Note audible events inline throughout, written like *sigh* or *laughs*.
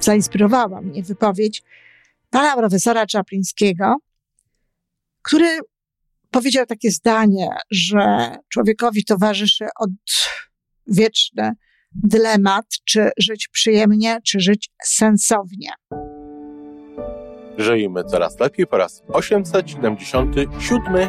zainspirowała mnie wypowiedź pana profesora Czaplińskiego, który powiedział takie zdanie, że człowiekowi towarzyszy odwieczny dylemat, czy żyć przyjemnie, czy żyć sensownie. Żyjmy coraz lepiej po raz 877.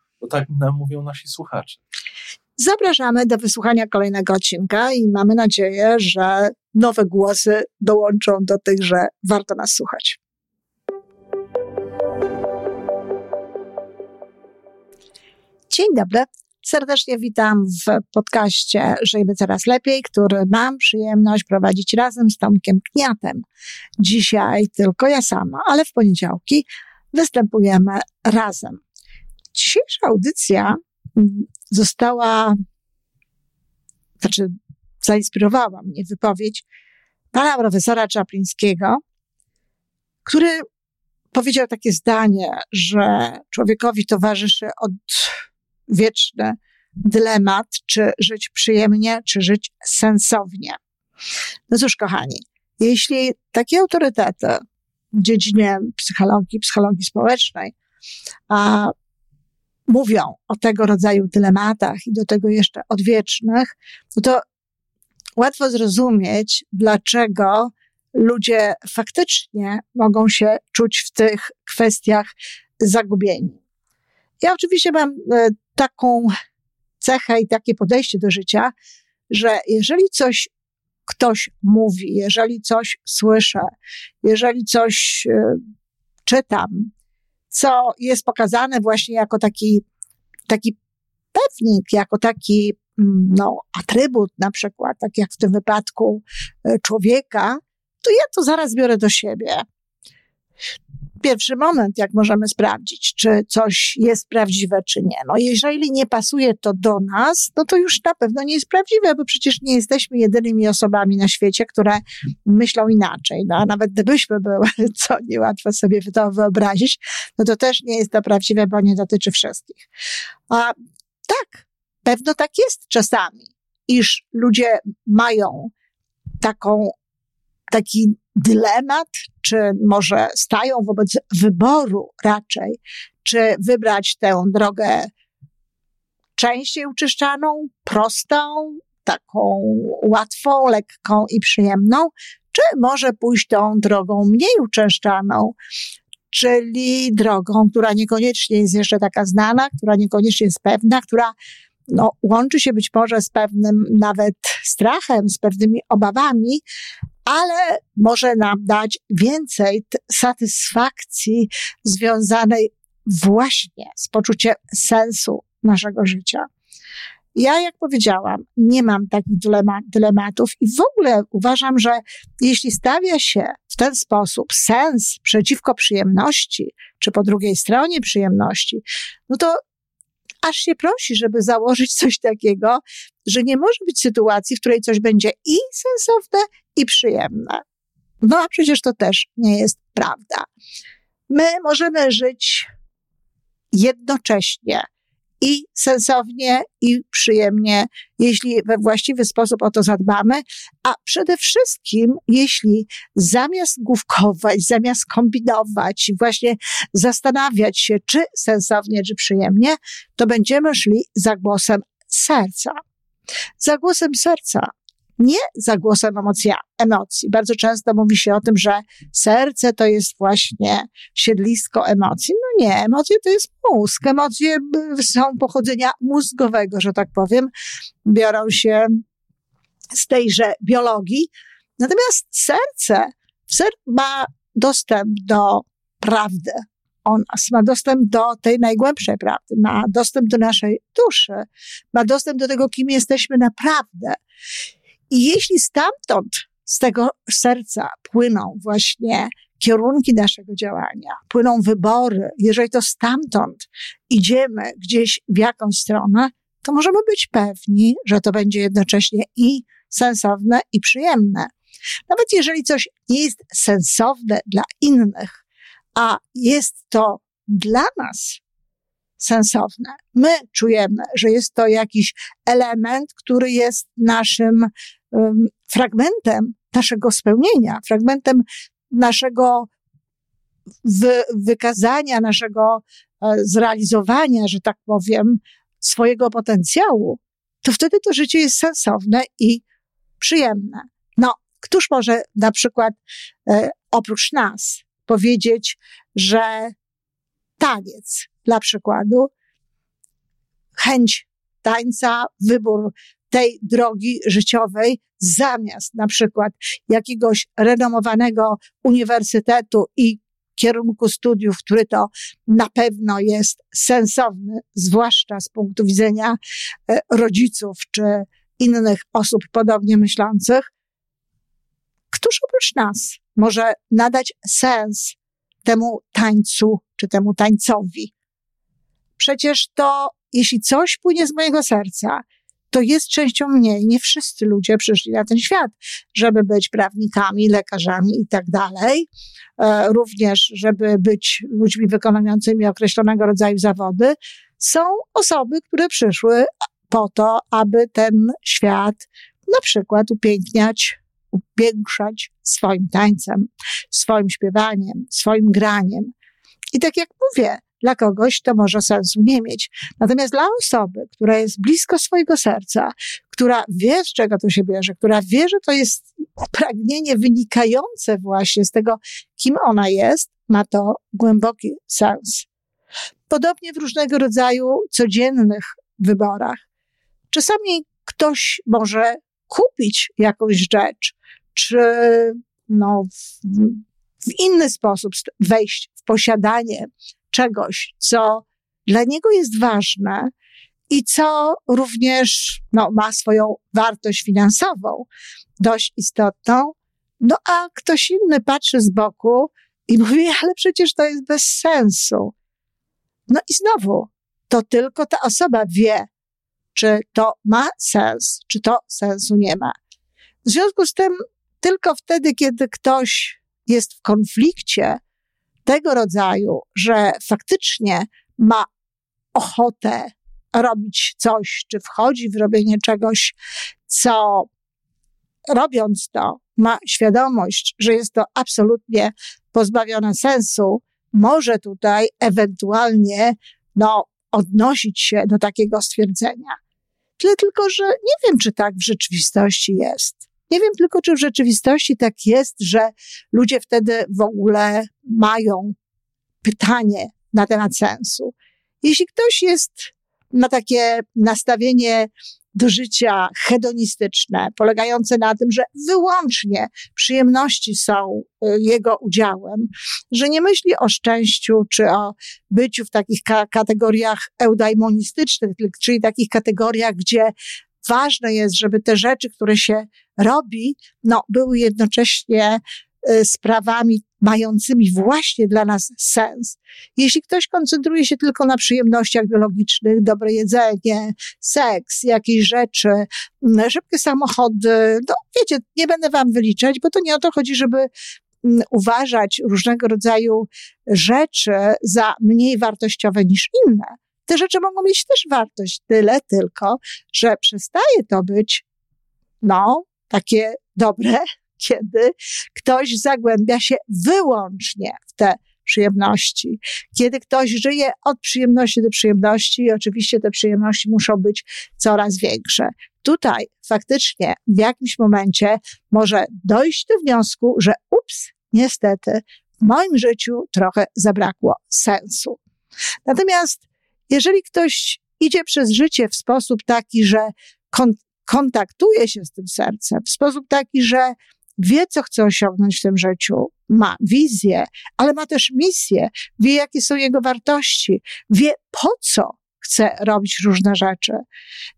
bo tak nam mówią nasi słuchacze. Zapraszamy do wysłuchania kolejnego odcinka i mamy nadzieję, że nowe głosy dołączą do tych, że warto nas słuchać. Dzień dobry. Serdecznie witam w podcaście Żyjmy Coraz Lepiej, który mam przyjemność prowadzić razem z Tomkiem Kniatem. Dzisiaj tylko ja sama, ale w poniedziałki występujemy razem. Dzisiejsza audycja została, znaczy zainspirowała mnie wypowiedź pana profesora Czaplińskiego, który powiedział takie zdanie, że człowiekowi towarzyszy odwieczny dylemat, czy żyć przyjemnie, czy żyć sensownie. No cóż, kochani, jeśli takie autorytety w dziedzinie psychologii, psychologii społecznej, a mówią o tego rodzaju dylematach i do tego jeszcze odwiecznych, no to łatwo zrozumieć, dlaczego ludzie faktycznie mogą się czuć w tych kwestiach zagubieni. Ja oczywiście mam e, taką cechę i takie podejście do życia, że jeżeli coś ktoś mówi, jeżeli coś słyszę, jeżeli coś e, czytam, co jest pokazane właśnie jako taki, taki pewnik, jako taki mm, no, atrybut na przykład, tak jak w tym wypadku e, człowieka, to ja to zaraz biorę do siebie pierwszy moment, jak możemy sprawdzić, czy coś jest prawdziwe, czy nie. No, jeżeli nie pasuje to do nas, no to już na pewno nie jest prawdziwe, bo przecież nie jesteśmy jedynymi osobami na świecie, które myślą inaczej. No, a nawet gdybyśmy były, *laughs* co niełatwo sobie to wyobrazić, no to też nie jest to prawdziwe, bo nie dotyczy wszystkich. A tak, pewno tak jest czasami, iż ludzie mają taką, taki dylemat, czy może stają wobec wyboru raczej, czy wybrać tę drogę częściej uczyszczaną, prostą, taką łatwą, lekką i przyjemną, czy może pójść tą drogą mniej uczęszczaną, czyli drogą, która niekoniecznie jest jeszcze taka znana, która niekoniecznie jest pewna, która no, łączy się być może z pewnym nawet strachem, z pewnymi obawami, ale może nam dać więcej satysfakcji związanej właśnie z poczuciem sensu naszego życia. Ja, jak powiedziałam, nie mam takich dylematów i w ogóle uważam, że jeśli stawia się w ten sposób sens przeciwko przyjemności, czy po drugiej stronie przyjemności, no to aż się prosi, żeby założyć coś takiego, że nie może być sytuacji, w której coś będzie i sensowne, i przyjemne. No a przecież to też nie jest prawda. My możemy żyć jednocześnie i sensownie, i przyjemnie, jeśli we właściwy sposób o to zadbamy, a przede wszystkim, jeśli zamiast główkować, zamiast kombinować, właśnie zastanawiać się, czy sensownie, czy przyjemnie, to będziemy szli za głosem serca. Za głosem serca nie za głosem emocja, emocji. Bardzo często mówi się o tym, że serce to jest właśnie siedlisko emocji. No nie, emocje to jest mózg. Emocje są pochodzenia mózgowego, że tak powiem. Biorą się z tejże biologii. Natomiast serce, ser ma dostęp do prawdy, o nas, ma dostęp do tej najgłębszej prawdy, ma dostęp do naszej duszy, ma dostęp do tego, kim jesteśmy naprawdę. I jeśli stamtąd, z tego serca płyną właśnie kierunki naszego działania, płyną wybory, jeżeli to stamtąd idziemy gdzieś w jakąś stronę, to możemy być pewni, że to będzie jednocześnie i sensowne, i przyjemne. Nawet jeżeli coś nie jest sensowne dla innych, a jest to dla nas sensowne. My czujemy, że jest to jakiś element, który jest naszym um, fragmentem naszego spełnienia, fragmentem naszego wy, wykazania, naszego e, zrealizowania, że tak powiem, swojego potencjału, to wtedy to życie jest sensowne i przyjemne. No, któż może na przykład e, oprócz nas powiedzieć, że taniec, dla przykładu, chęć tańca, wybór tej drogi życiowej, zamiast na przykład jakiegoś renomowanego uniwersytetu i kierunku studiów, który to na pewno jest sensowny, zwłaszcza z punktu widzenia e, rodziców czy innych osób podobnie myślących, któż oprócz nas może nadać sens temu tańcu czy temu tańcowi? Przecież to, jeśli coś płynie z mojego serca, to jest częścią mnie. Nie wszyscy ludzie przyszli na ten świat, żeby być prawnikami, lekarzami i tak dalej. E, również, żeby być ludźmi wykonującymi określonego rodzaju zawody. Są osoby, które przyszły po to, aby ten świat na przykład upiękniać, upiększać swoim tańcem, swoim śpiewaniem, swoim graniem. I tak jak mówię, dla kogoś to może sensu nie mieć. Natomiast dla osoby, która jest blisko swojego serca, która wie, z czego to się bierze, która wie, że to jest pragnienie wynikające właśnie z tego, kim ona jest, ma to głęboki sens. Podobnie w różnego rodzaju codziennych wyborach. Czasami ktoś może kupić jakąś rzecz, czy no, w, w inny sposób wejść w posiadanie czegoś, co dla niego jest ważne i co również no, ma swoją wartość finansową dość istotną, no a ktoś inny patrzy z boku i mówi, *laughs* ale przecież to jest bez sensu. No i znowu, to tylko ta osoba wie, czy to ma sens, czy to sensu nie ma. W związku z tym, tylko wtedy, kiedy ktoś jest w konflikcie tego rodzaju, że faktycznie ma ochotę robić coś, czy wchodzi w robienie czegoś, co robiąc to, ma świadomość, że jest to absolutnie pozbawione sensu, może tutaj ewentualnie, no, odnosić się do takiego stwierdzenia. Tyle tylko, że nie wiem, czy tak w rzeczywistości jest. Nie wiem tylko, czy w rzeczywistości tak jest, że ludzie wtedy w ogóle mają pytanie na temat sensu. Jeśli ktoś jest, ma takie nastawienie do życia hedonistyczne, polegające na tym, że wyłącznie przyjemności są y, jego udziałem, że nie myśli o szczęściu czy o byciu w takich ka kategoriach eudaimonistycznych, czyli takich kategoriach, gdzie ważne jest, żeby te rzeczy, które się robi, no, były jednocześnie y, sprawami mającymi właśnie dla nas sens. Jeśli ktoś koncentruje się tylko na przyjemnościach biologicznych, dobre jedzenie, seks, jakieś rzeczy, mm, szybkie samochody, no wiecie, nie będę wam wyliczać, bo to nie o to chodzi, żeby mm, uważać różnego rodzaju rzeczy za mniej wartościowe niż inne. Te rzeczy mogą mieć też wartość, tyle tylko, że przestaje to być, no, takie dobre, *laughs* kiedy ktoś zagłębia się wyłącznie w te przyjemności. Kiedy ktoś żyje od przyjemności do przyjemności i oczywiście te przyjemności muszą być coraz większe. Tutaj faktycznie w jakimś momencie może dojść do wniosku, że ups, niestety w moim życiu trochę zabrakło sensu. Natomiast jeżeli ktoś idzie przez życie w sposób taki, że kontaktuje się z tym sercem, w sposób taki, że wie, co chce osiągnąć w tym życiu, ma wizję, ale ma też misję, wie, jakie są jego wartości, wie po co chce robić różne rzeczy,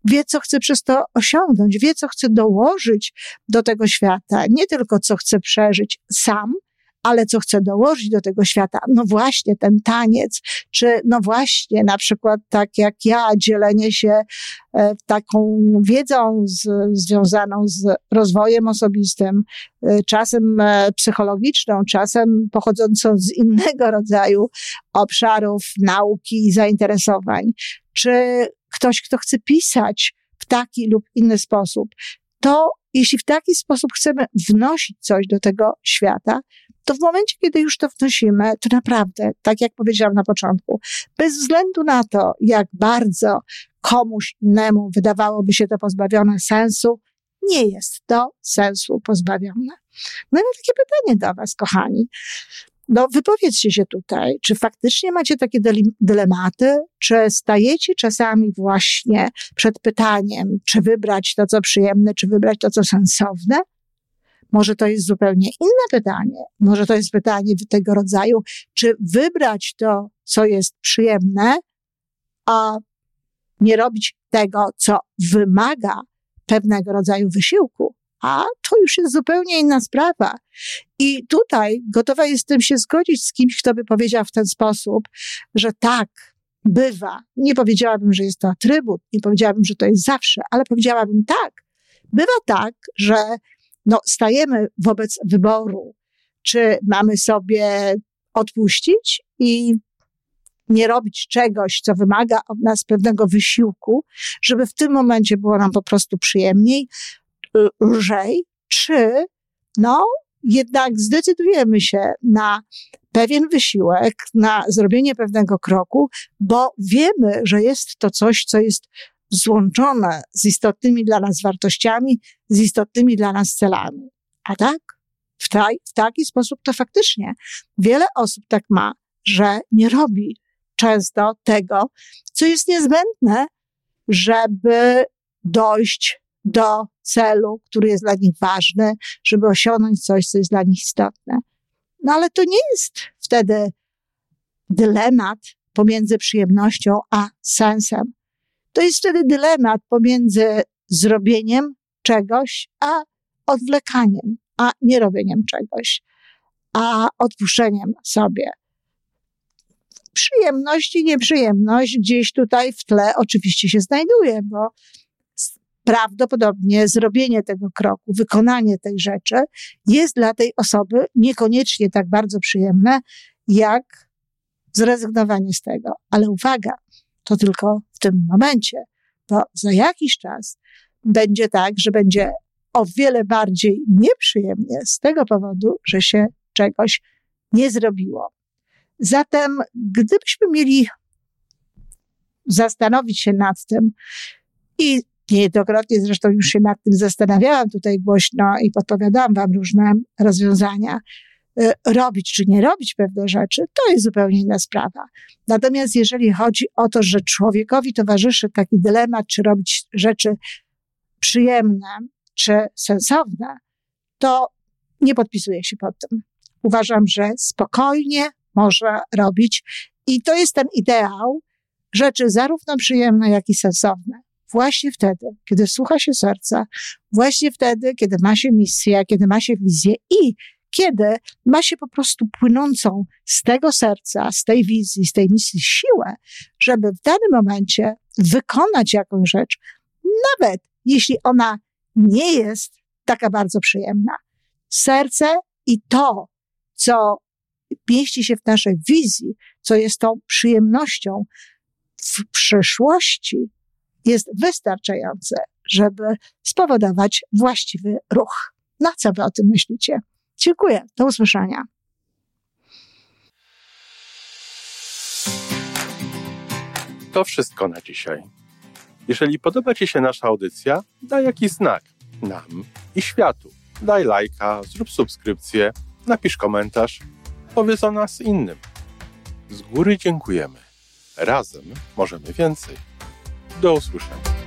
wie, co chce przez to osiągnąć, wie, co chce dołożyć do tego świata, nie tylko co chce przeżyć sam, ale co chcę dołożyć do tego świata? No właśnie ten taniec, czy no właśnie na przykład tak jak ja, dzielenie się e, taką wiedzą z, związaną z rozwojem osobistym, e, czasem e, psychologiczną, czasem pochodzącą z innego rodzaju obszarów nauki i zainteresowań, czy ktoś, kto chce pisać w taki lub inny sposób, to jeśli w taki sposób chcemy wnosić coś do tego świata, to w momencie, kiedy już to wnosimy, to naprawdę, tak jak powiedziałam na początku, bez względu na to, jak bardzo komuś innemu wydawałoby się to pozbawione sensu, nie jest to sensu pozbawione. No i mam takie pytanie do Was, kochani. No, wypowiedzcie się tutaj, czy faktycznie macie takie dylematy, czy stajecie czasami właśnie przed pytaniem, czy wybrać to, co przyjemne, czy wybrać to, co sensowne? Może to jest zupełnie inne pytanie. Może to jest pytanie tego rodzaju, czy wybrać to, co jest przyjemne, a nie robić tego, co wymaga pewnego rodzaju wysiłku. A to już jest zupełnie inna sprawa. I tutaj gotowa jestem się zgodzić z kimś, kto by powiedział w ten sposób, że tak, bywa. Nie powiedziałabym, że jest to atrybut, nie powiedziałabym, że to jest zawsze, ale powiedziałabym tak. Bywa tak, że no, stajemy wobec wyboru, czy mamy sobie odpuścić i nie robić czegoś, co wymaga od nas pewnego wysiłku, żeby w tym momencie było nam po prostu przyjemniej, lżej, czy no, jednak zdecydujemy się na pewien wysiłek, na zrobienie pewnego kroku, bo wiemy, że jest to coś, co jest złączone z istotnymi dla nas wartościami, z istotnymi dla nas celami. A tak? W, w taki sposób to faktycznie wiele osób tak ma, że nie robi często tego, co jest niezbędne, żeby dojść do celu, który jest dla nich ważny, żeby osiągnąć coś, co jest dla nich istotne. No ale to nie jest wtedy dylemat pomiędzy przyjemnością a sensem. To jest wtedy dylemat pomiędzy zrobieniem czegoś, a odwlekaniem, a nie robieniem czegoś, a odpuszczeniem sobie. Przyjemność i nieprzyjemność gdzieś tutaj w tle oczywiście się znajduje, bo prawdopodobnie zrobienie tego kroku, wykonanie tej rzeczy jest dla tej osoby niekoniecznie tak bardzo przyjemne, jak zrezygnowanie z tego. Ale uwaga, to tylko w tym momencie, bo za jakiś czas będzie tak, że będzie o wiele bardziej nieprzyjemnie z tego powodu, że się czegoś nie zrobiło. Zatem, gdybyśmy mieli zastanowić się nad tym i niejednokrotnie zresztą już się nad tym zastanawiałam tutaj głośno i podpowiadałam wam różne rozwiązania, y, robić czy nie robić pewne rzeczy, to jest zupełnie inna sprawa. Natomiast jeżeli chodzi o to, że człowiekowi towarzyszy taki dylemat, czy robić rzeczy przyjemne, czy sensowne, to nie podpisuję się pod tym. Uważam, że spokojnie można robić i to jest ten ideał rzeczy zarówno przyjemne, jak i sensowne właśnie wtedy, kiedy słucha się serca, właśnie wtedy, kiedy ma się misję, kiedy ma się wizję i kiedy ma się po prostu płynącą z tego serca, z tej wizji, z tej misji siłę, żeby w danym momencie wykonać jakąś rzecz, nawet jeśli ona nie jest taka bardzo przyjemna. Serce i to, co mieści się w naszej wizji, co jest tą przyjemnością w przyszłości, jest wystarczające, żeby spowodować właściwy ruch. Na co wy o tym myślicie? Dziękuję. Do usłyszenia. To wszystko na dzisiaj. Jeżeli podoba Ci się nasza audycja, daj jakiś znak nam i światu. Daj lajka, zrób subskrypcję, napisz komentarz, powiedz o nas innym. Z góry dziękujemy. Razem możemy więcej. Do usłyszenia.